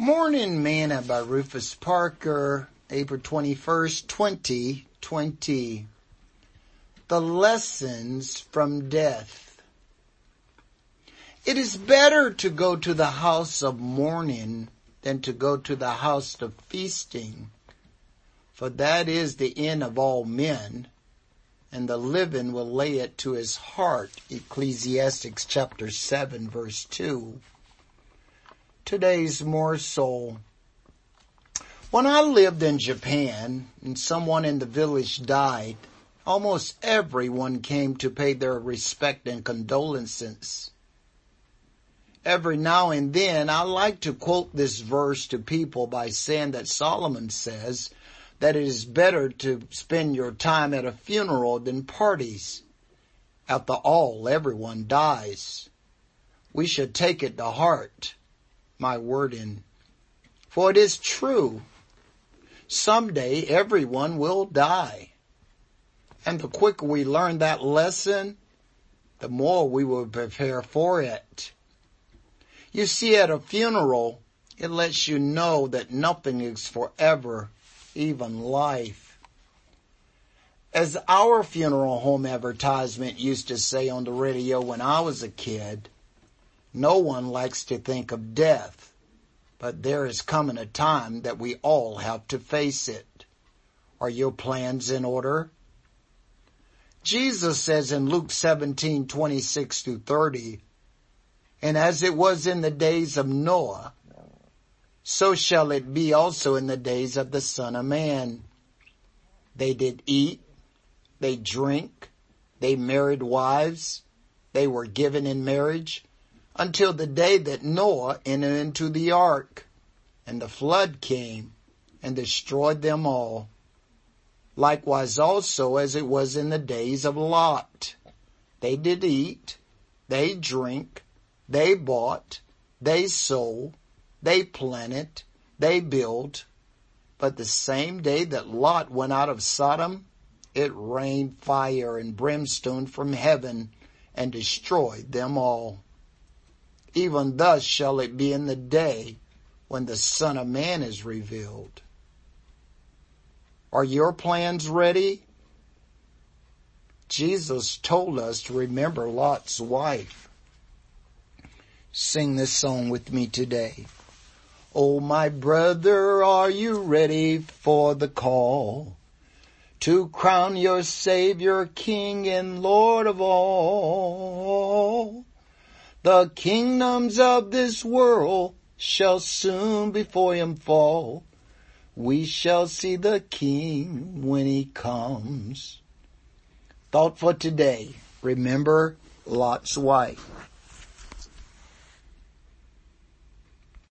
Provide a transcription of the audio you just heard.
Morning Manna by Rufus Parker, April 21st, 2020. The Lessons from Death. It is better to go to the house of mourning than to go to the house of feasting, for that is the end of all men, and the living will lay it to his heart. Ecclesiastes chapter 7 verse 2 today's morsel. When I lived in Japan and someone in the village died, almost everyone came to pay their respect and condolences. Every now and then I like to quote this verse to people by saying that Solomon says that it is better to spend your time at a funeral than parties. After all, everyone dies. We should take it to heart my word in. For it is true. Someday everyone will die. And the quicker we learn that lesson, the more we will prepare for it. You see, at a funeral, it lets you know that nothing is forever, even life. As our funeral home advertisement used to say on the radio when I was a kid, no one likes to think of death, but there is coming a time that we all have to face it. Are your plans in order? Jesus says in Luke 17, 26 through 30, and as it was in the days of Noah, so shall it be also in the days of the Son of Man. They did eat, they drink, they married wives, they were given in marriage, until the day that Noah entered into the ark and the flood came and destroyed them all. Likewise also as it was in the days of Lot. They did eat, they drink, they bought, they sold, they planted, they built. But the same day that Lot went out of Sodom, it rained fire and brimstone from heaven and destroyed them all. Even thus shall it be in the day when the Son of Man is revealed. Are your plans ready? Jesus told us to remember Lot's wife. Sing this song with me today. Oh, my brother, are you ready for the call to crown your Savior King and Lord of all? The kingdoms of this world shall soon before him fall. We shall see the king when he comes. Thought for today. Remember Lot's wife.